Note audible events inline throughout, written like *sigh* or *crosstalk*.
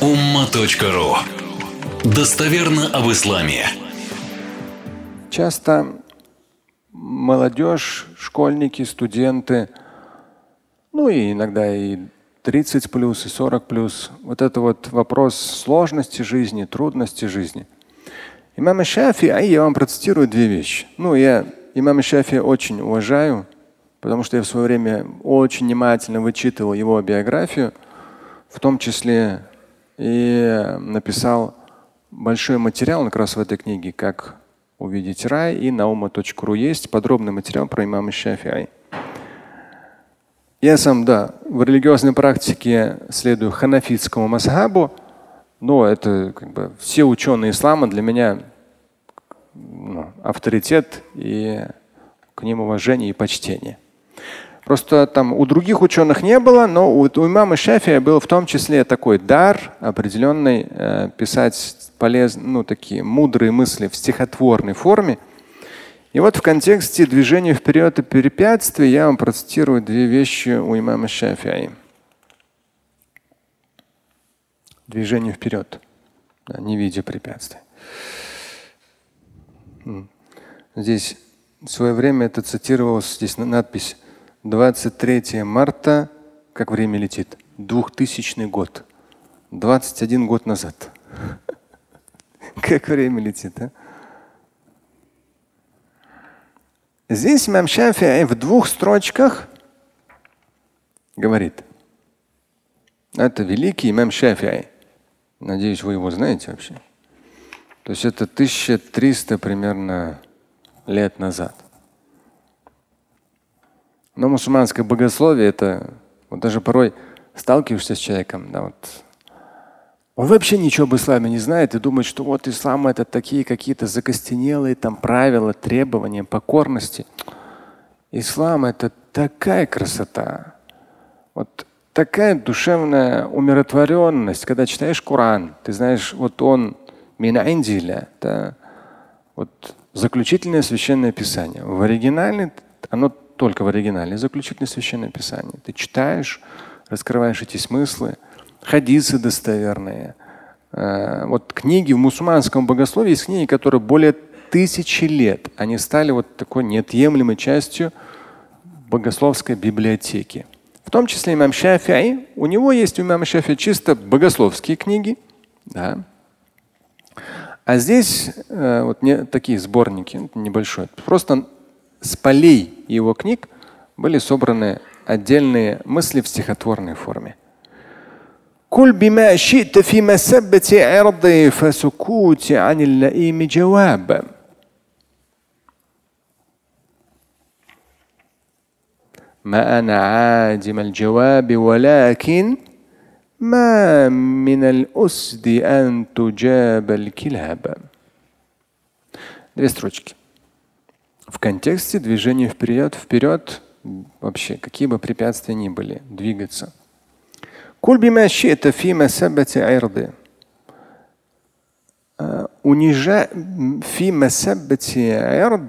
umma.ru Достоверно об исламе. Часто молодежь, школьники, студенты, ну и иногда и 30 плюс, и 40 плюс, вот это вот вопрос сложности жизни, трудности жизни. Имам Шафи, а я вам процитирую две вещи. Ну, я имама Шафи очень уважаю, потому что я в свое время очень внимательно вычитывал его биографию, в том числе и написал большой материал как раз в этой книге, как увидеть рай, и на ума.ру есть подробный материал про имама Шафиай. Я сам, да, в религиозной практике следую ханафитскому масхабу, но это как бы все ученые ислама для меня ну, авторитет и к ним уважение и почтение. Просто там у других ученых не было, но у, у имама Шафия был в том числе такой дар определенный э, писать полезные, ну такие мудрые мысли в стихотворной форме. И вот в контексте движения вперед и препятствий я вам процитирую две вещи у имама Шафия. Движение вперед, да, не видя препятствий. Здесь в свое время это цитировалось, здесь надпись 23 марта, как время летит, 2000 год. 21 год назад. *laughs* Как время летит, а? Здесь имам Шафи в двух строчках говорит. Это великий имам Шафи. Надеюсь, вы его знаете вообще. То есть это 1300 примерно лет назад. Но мусульманское богословие это вот даже порой сталкиваешься с человеком, да, вот он вообще ничего об исламе не знает и думает, что вот ислам это такие какие-то закостенелые там правила, требования, покорности. Ислам это такая красота, вот такая душевная умиротворенность, когда читаешь Коран, ты знаешь, вот он мина индиля, да, вот заключительное священное писание. В оригинале оно только в оригинале заключительное священное писание. Ты читаешь, раскрываешь эти смыслы хадисы достоверные. Э, вот книги в мусульманском богословии есть книги, которые более тысячи лет, они стали вот такой неотъемлемой частью богословской библиотеки. В том числе имам Шафиай, у него есть у имама Шафи чисто богословские книги, да. А здесь э, вот не, такие сборники, небольшой. Просто с полей его книг были собраны отдельные мысли в стихотворной форме. كل بما شئت في مسبة عرضي فسكوتي عن اللئيم جواب ما أنا عادم الجواب ولكن ما من الأسد أن تجاب الكلاب Две строчки. В контексте движения вперед, вперед, вообще, какие бы препятствия ни были, двигаться – ирды. Унижа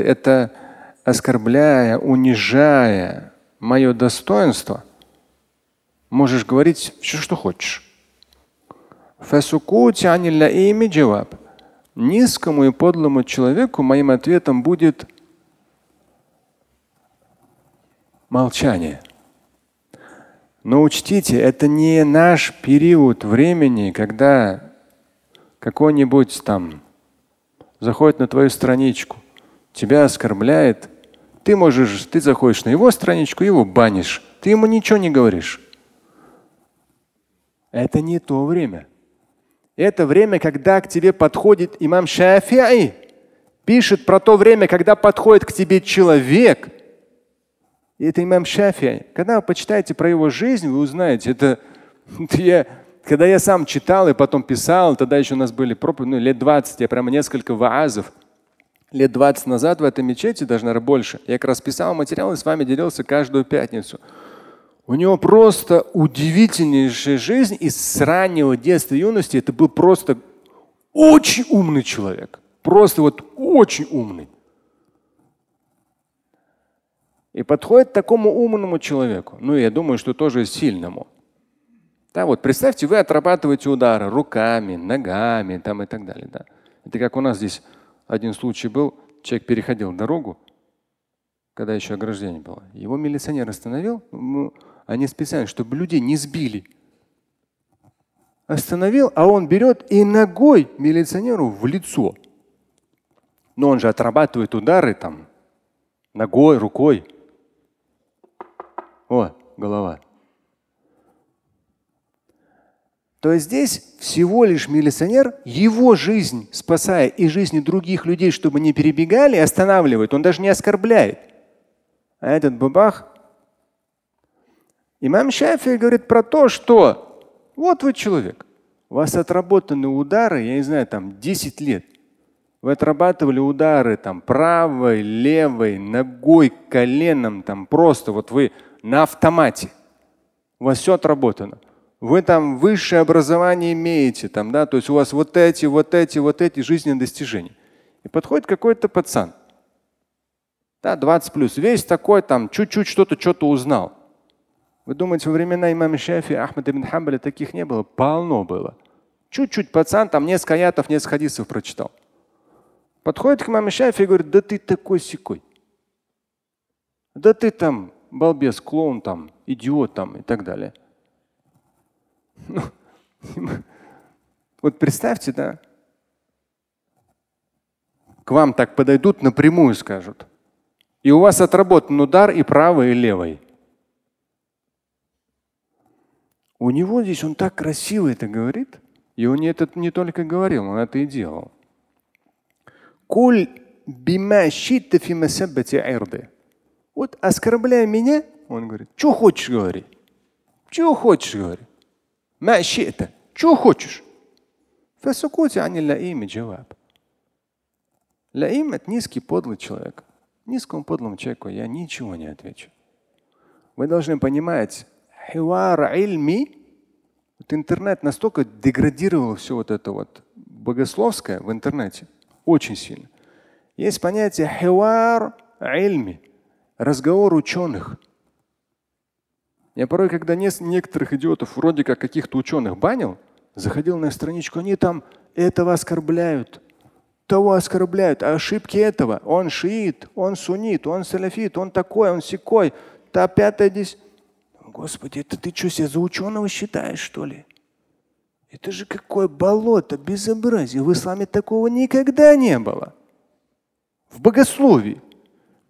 это оскорбляя, унижая мое достоинство, можешь говорить все, что хочешь. Низкому и подлому человеку моим ответом будет молчание. Но учтите, это не наш период времени, когда какой-нибудь там заходит на твою страничку, тебя оскорбляет, ты можешь, ты заходишь на его страничку, его банишь, ты ему ничего не говоришь. Это не то время. Это время, когда к тебе подходит имам Шафи'i, пишет про то время, когда подходит к тебе человек – и это имам Шафи. Когда вы почитаете про его жизнь, вы узнаете, это я, когда я сам читал и потом писал, тогда еще у нас были проповеди, ну, лет 20, я прямо несколько ваазов. Лет 20 назад в этой мечети, даже, наверное, больше, я как раз писал материал и с вами делился каждую пятницу. У него просто удивительнейшая жизнь и с раннего детства юности это был просто очень умный человек. Просто вот очень умный. И подходит такому умному человеку, ну я думаю, что тоже сильному. Да, вот представьте, вы отрабатываете удары руками, ногами там и так далее. Да. Это как у нас здесь один случай был. Человек переходил дорогу, когда еще ограждение было. Его милиционер остановил. Ну, они специально, чтобы людей не сбили. Остановил, а он берет и ногой милиционеру в лицо. Но он же отрабатывает удары там ногой, рукой. О, голова. То есть здесь всего лишь милиционер его жизнь спасая и жизни других людей, чтобы не перебегали, останавливает. Он даже не оскорбляет. А этот бабах. Имам Шафи говорит про то, что вот вы человек, у вас отработаны удары, я не знаю, там 10 лет. Вы отрабатывали удары там правой, левой, ногой, коленом, там просто вот вы на автомате. У вас все отработано вы там высшее образование имеете, там, да, то есть у вас вот эти, вот эти, вот эти жизненные достижения. И подходит какой-то пацан, да, 20 плюс, весь такой, там, чуть-чуть что-то, что-то узнал. Вы думаете, во времена имама Шафи, Ахмада ибн Хамбаля таких не было? Полно было. Чуть-чуть пацан, там несколько аятов, несколько хадисов прочитал. Подходит к имаму Шафи и говорит, да ты такой секой. Да ты там балбес, клоун там, идиот там и так далее. Ну, вот представьте, да, к вам так подойдут напрямую скажут. И у вас отработан удар и правой, и левой. У него здесь он так красиво это говорит, и он это не только говорил, он это и делал. Куль Вот оскорбляя меня, он говорит, что хочешь говори. Что хочешь говори. ما شئت شو хочешь فسكوت عن اللئيم جواب Лаим – это низкий, подлый человек. Низкому, подлому человеку я ничего не отвечу. Вы должны понимать, хивар ильми, вот интернет настолько деградировал все вот это вот богословское в интернете, очень сильно. Есть понятие хивар ильми, разговор ученых – я порой, когда не, некоторых идиотов, вроде как каких-то ученых банил, заходил на страничку, они там этого оскорбляют, того оскорбляют, а ошибки этого. Он шиит, он сунит, он салафит, он такой, он секой, та пятая здесь. Господи, это ты что, себя за ученого считаешь, что ли? Это же какое болото, безобразие. В исламе такого никогда не было. В богословии.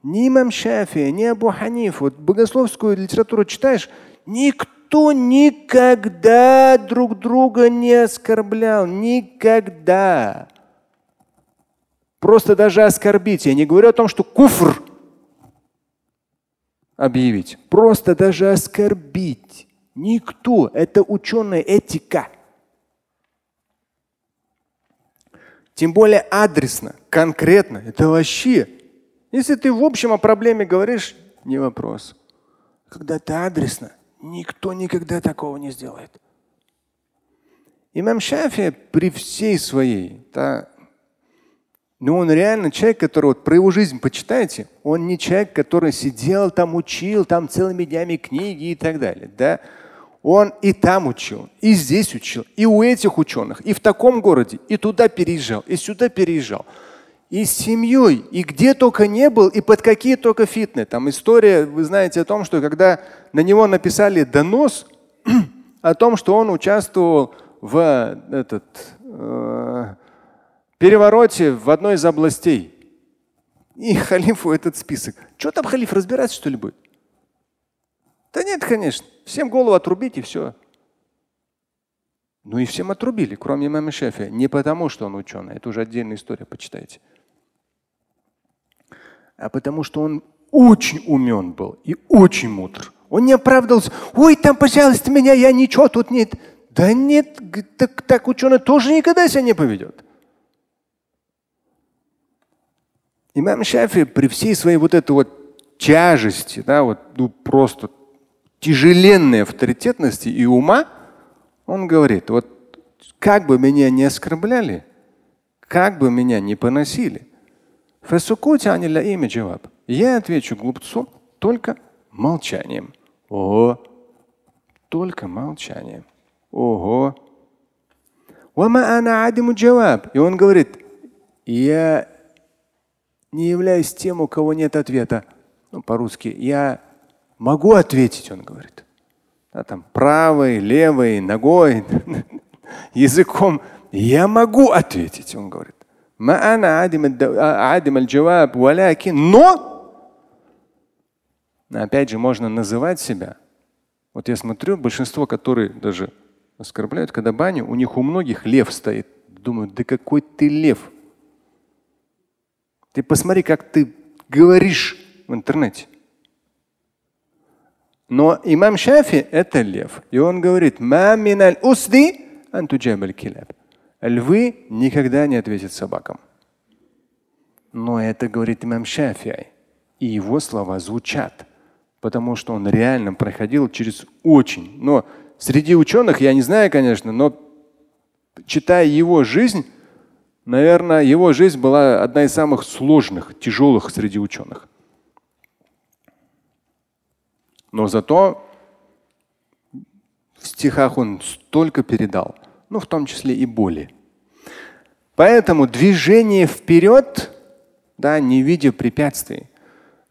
Ни имам Шафи, ни Абу Ханиф. Вот богословскую литературу читаешь, никто никогда друг друга не оскорблял. Никогда. Просто даже оскорбить. Я не говорю о том, что куфр объявить. Просто даже оскорбить. Никто. Это ученая этика. Тем более адресно, конкретно. Это вообще если ты в общем о проблеме говоришь, не вопрос. Когда ты адресно, никто никогда такого не сделает. Имам Шафи при всей своей, да, ну он реально человек, который вот про его жизнь почитайте, он не человек, который сидел там, учил там целыми днями книги и так далее. Да? Он и там учил, и здесь учил, и у этих ученых, и в таком городе, и туда переезжал, и сюда переезжал и с семьей, и где только не был, и под какие только фитны. Там история, вы знаете о том, что когда на него написали донос *clears throat* о том, что он участвовал в этот, э, перевороте в одной из областей. И *laughs* халифу этот список. Что там халиф разбираться, что ли, будет? Да нет, конечно. Всем голову отрубить и все. Ну и всем отрубили, кроме имама Шефи. Не потому, что он ученый. Это уже отдельная история, почитайте а потому что он очень умен был и очень мудр. Он не оправдывался. Ой, там, пожалуйста, меня, я ничего тут нет. Да нет, так, так ученый тоже никогда себя не поведет. Имам Шафи при всей своей вот этой вот тяжести, да, вот ну, просто тяжеленной авторитетности и ума, он говорит, вот как бы меня не оскорбляли, как бы меня не поносили, я отвечу глупцу только молчанием. О, только молчанием. Ого. И он говорит, я не являюсь тем, у кого нет ответа. Ну, по-русски, я могу ответить, он говорит. Да, там правой, левой, ногой, *laughs* языком. Я могу ответить, он говорит. Но, опять же, можно называть себя. Вот я смотрю, большинство, которые даже оскорбляют, когда баню, у них у многих лев стоит. Думаю, да какой ты лев? Ты посмотри, как ты говоришь в интернете. Но имам Шафи – это лев. И он говорит, Львы никогда не ответят собакам. Но это говорит имам Шафи. И его слова звучат, потому что он реально проходил через очень. Но среди ученых, я не знаю, конечно, но читая его жизнь, наверное, его жизнь была одна из самых сложных, тяжелых среди ученых. Но зато в стихах он столько передал – ну в том числе и боли. Поэтому движение вперед, да, не видя препятствий.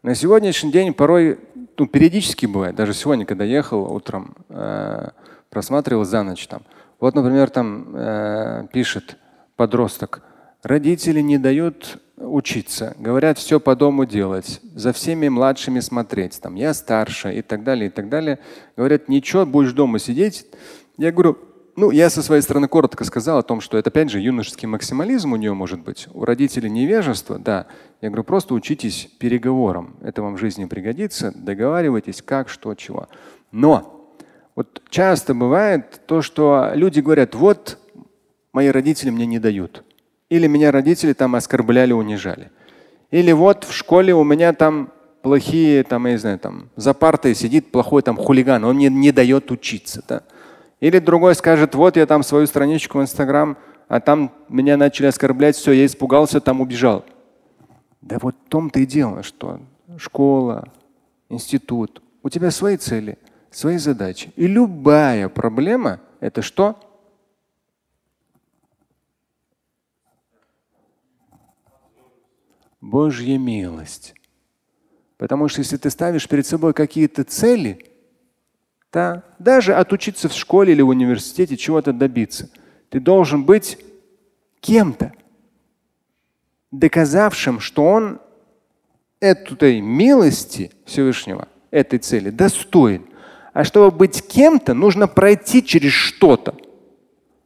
На сегодняшний день порой, ну, периодически бывает, даже сегодня, когда ехал утром, э, просматривал за ночь там. Вот, например, там э, пишет подросток, родители не дают учиться, говорят все по дому делать, за всеми младшими смотреть, там я старше и так далее, и так далее. Говорят, ничего, будешь дома сидеть. Я говорю, ну, я со своей стороны коротко сказал о том, что это опять же юношеский максимализм у нее может быть. У родителей невежество, да. Я говорю, просто учитесь переговорам. Это вам в жизни пригодится. Договаривайтесь, как, что, чего. Но вот часто бывает то, что люди говорят, вот мои родители мне не дают. Или меня родители там оскорбляли, унижали. Или вот в школе у меня там плохие, там, я не знаю, там за партой сидит плохой там хулиган, он мне не дает учиться. Да? Или другой скажет, вот я там свою страничку в Инстаграм, а там меня начали оскорблять, все, я испугался, там убежал. Да вот в том-то и дело, что школа, институт, у тебя свои цели, свои задачи. И любая проблема – это что? Божья милость. Потому что если ты ставишь перед собой какие-то цели – да? Даже отучиться в школе или в университете, чего-то добиться. Ты должен быть кем-то, доказавшим, что он этой милости Всевышнего, этой цели достоин. А чтобы быть кем-то, нужно пройти через что-то.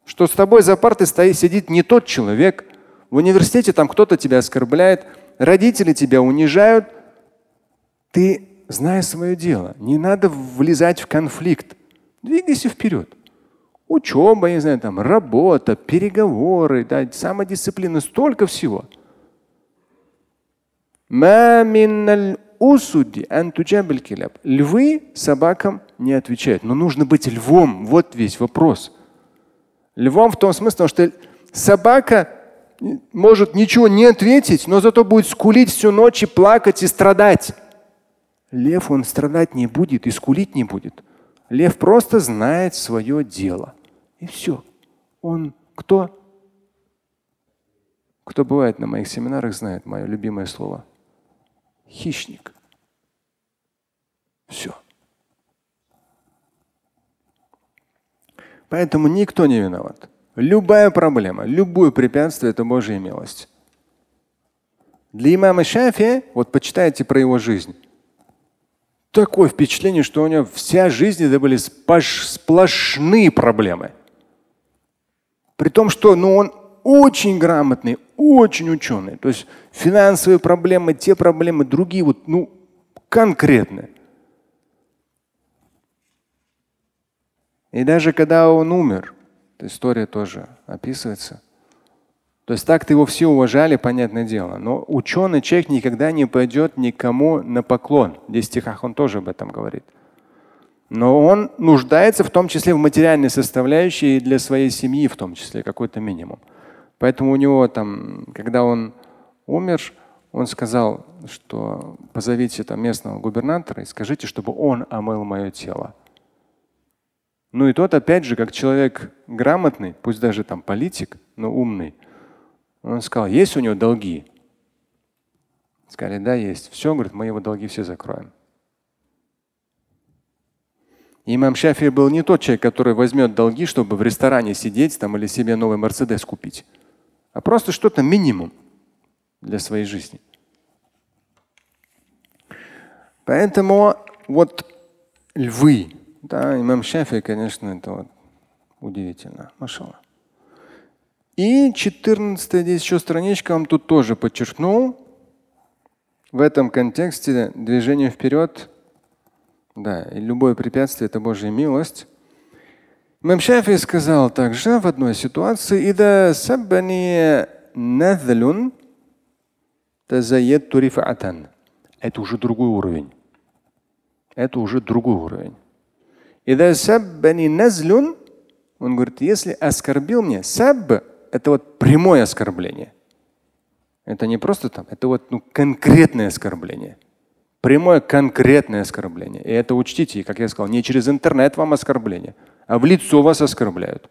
Что с тобой за партой стоит, сидит не тот человек. В университете там кто-то тебя оскорбляет, родители тебя унижают. Ты зная свое дело. Не надо влезать в конфликт. Двигайся вперед. Учеба, я не знаю, там, работа, переговоры, да, самодисциплина, столько всего. Львы собакам не отвечают. Но нужно быть львом. Вот весь вопрос. Львом в том смысле, что собака может ничего не ответить, но зато будет скулить всю ночь и плакать и страдать. Лев, он страдать не будет и скулить не будет. Лев просто знает свое дело. И все. Он кто? Кто бывает на моих семинарах, знает мое любимое слово. Хищник. Все. Поэтому никто не виноват. Любая проблема, любое препятствие – это Божья милость. Для имама Шафия, вот почитайте про его жизнь, такое впечатление, что у него вся жизнь это были сплошные проблемы. При том, что ну, он очень грамотный, очень ученый. То есть финансовые проблемы, те проблемы, другие, вот, ну, конкретные. И даже когда он умер, история тоже описывается, то есть так-то его все уважали, понятное дело. Но ученый человек никогда не пойдет никому на поклон. Здесь в стихах он тоже об этом говорит. Но он нуждается в том числе в материальной составляющей и для своей семьи в том числе какой-то минимум. Поэтому у него там, когда он умер, он сказал, что позовите там местного губернатора и скажите, чтобы он омыл мое тело. Ну и тот, опять же, как человек грамотный, пусть даже там политик, но умный, он сказал, есть у него долги? Сказали, да, есть. Все, говорит, мы его долги все закроем. Имам Шафи был не тот человек, который возьмет долги, чтобы в ресторане сидеть там или себе новый Мерседес купить, а просто что-то минимум для своей жизни. Поэтому вот львы, да, имам Шафи, конечно, это вот удивительно. Машалла. И 14 здесь еще страничка вам тут тоже подчеркнул. В этом контексте движение вперед, да, и любое препятствие – это Божья милость. Имам Шафи сказал также в одной ситуации, «Ида саббани надлюн тазаедту рифатан». Это уже другой уровень. Это уже другой уровень. Ида саббани назлюн, он говорит, если оскорбил мне, сабб – это вот прямое оскорбление. Это не просто там, это вот ну, конкретное оскорбление. Прямое конкретное оскорбление. И это учтите, как я сказал, не через интернет вам оскорбление, а в лицо вас оскорбляют.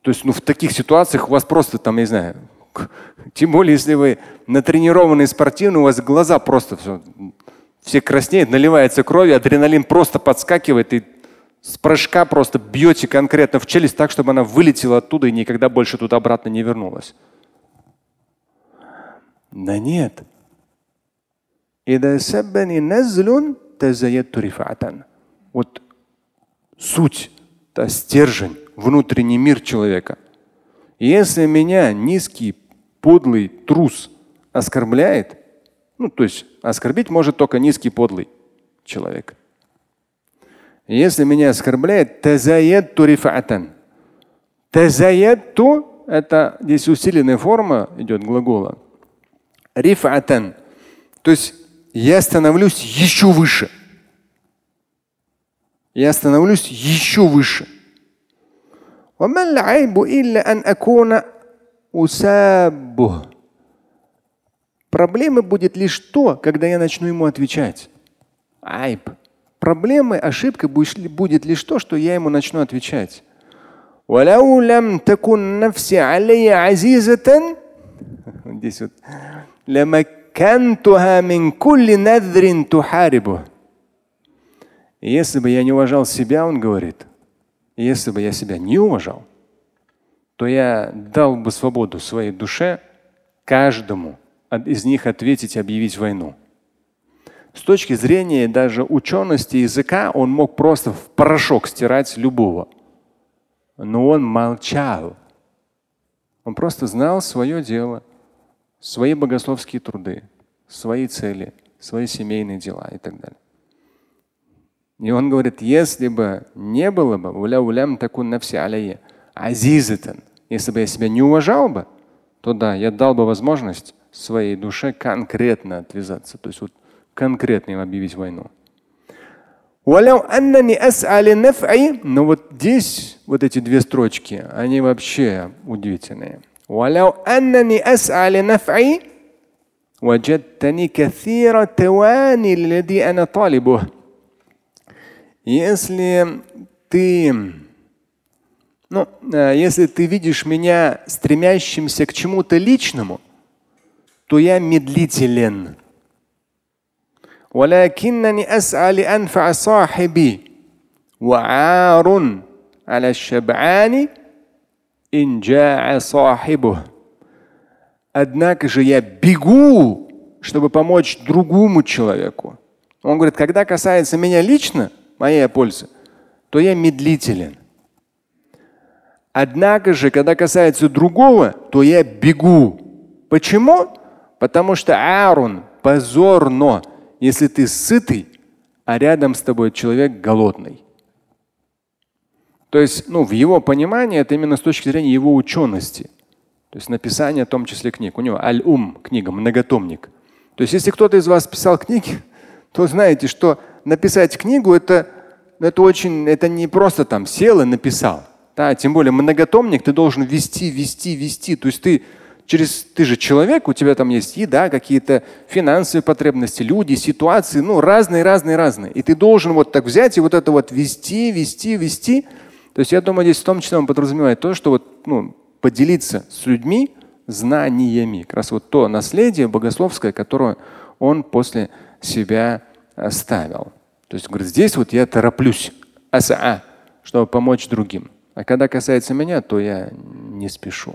То есть ну, в таких ситуациях у вас просто там, я не знаю, тем более, если вы натренированный спортивный, у вас глаза просто все все краснеют, наливается кровью, адреналин просто подскакивает и с прыжка просто бьете конкретно в челюсть так, чтобы она вылетела оттуда и никогда больше туда обратно не вернулась. Да нет. Вот суть, да, стержень, внутренний мир человека. Если меня низкий, подлый трус оскорбляет, ну, то есть оскорбить может только низкий, подлый человек. Если меня оскорбляет, тазаят турифатан. Тазаят ту – это здесь усиленная форма идет глагола. Рифатан. То есть я становлюсь еще выше. Я становлюсь еще выше. Проблемы будет лишь то, когда я начну ему отвечать. Айб. Проблемы, ошибка будет лишь то, что я ему начну отвечать. *laughs* Здесь вот. Если бы я не уважал себя, он говорит, если бы я себя не уважал, то я дал бы свободу своей душе каждому, из них ответить объявить войну. С точки зрения даже учености языка он мог просто в порошок стирать любого. Но он молчал. Он просто знал свое дело, свои богословские труды, свои цели, свои семейные дела и так далее. И он говорит, если бы не было бы, азизатан, если бы я себя не уважал бы, то да, я дал бы возможность своей душе конкретно отвязаться, то есть вот конкретно им объявить войну. Но вот здесь вот эти две строчки, они вообще удивительные. Если ты, ну, э, если ты видишь меня стремящимся к чему-то личному, то я медлителен. ولكنني أسعى لأنفع صاحبي وعار على الشبعان إن جاع صاحبه. Однако же я бегу, чтобы помочь другому человеку. Он говорит, когда касается меня лично, моей пользы, то я медлителен. Однако же, когда касается другого, то я бегу. Почему? Потому что арун позорно, если ты сытый, а рядом с тобой человек голодный. То есть, ну, в его понимании это именно с точки зрения его учености. То есть написание в том числе книг. У него аль-ум книга, многотомник. То есть, если кто-то из вас писал книги, то знаете, что написать книгу это, это очень, это не просто там сел и написал. Да, тем более многотомник ты должен вести, вести, вести. То есть ты через ты же человек, у тебя там есть еда, какие-то финансовые потребности, люди, ситуации, ну разные, разные, разные. И ты должен вот так взять и вот это вот вести, вести, вести. То есть я думаю, здесь в том числе он подразумевает то, что вот ну, поделиться с людьми знаниями. Как раз вот то наследие богословское, которое он после себя оставил. То есть, говорит, здесь вот я тороплюсь, чтобы помочь другим. А когда касается меня, то я не спешу.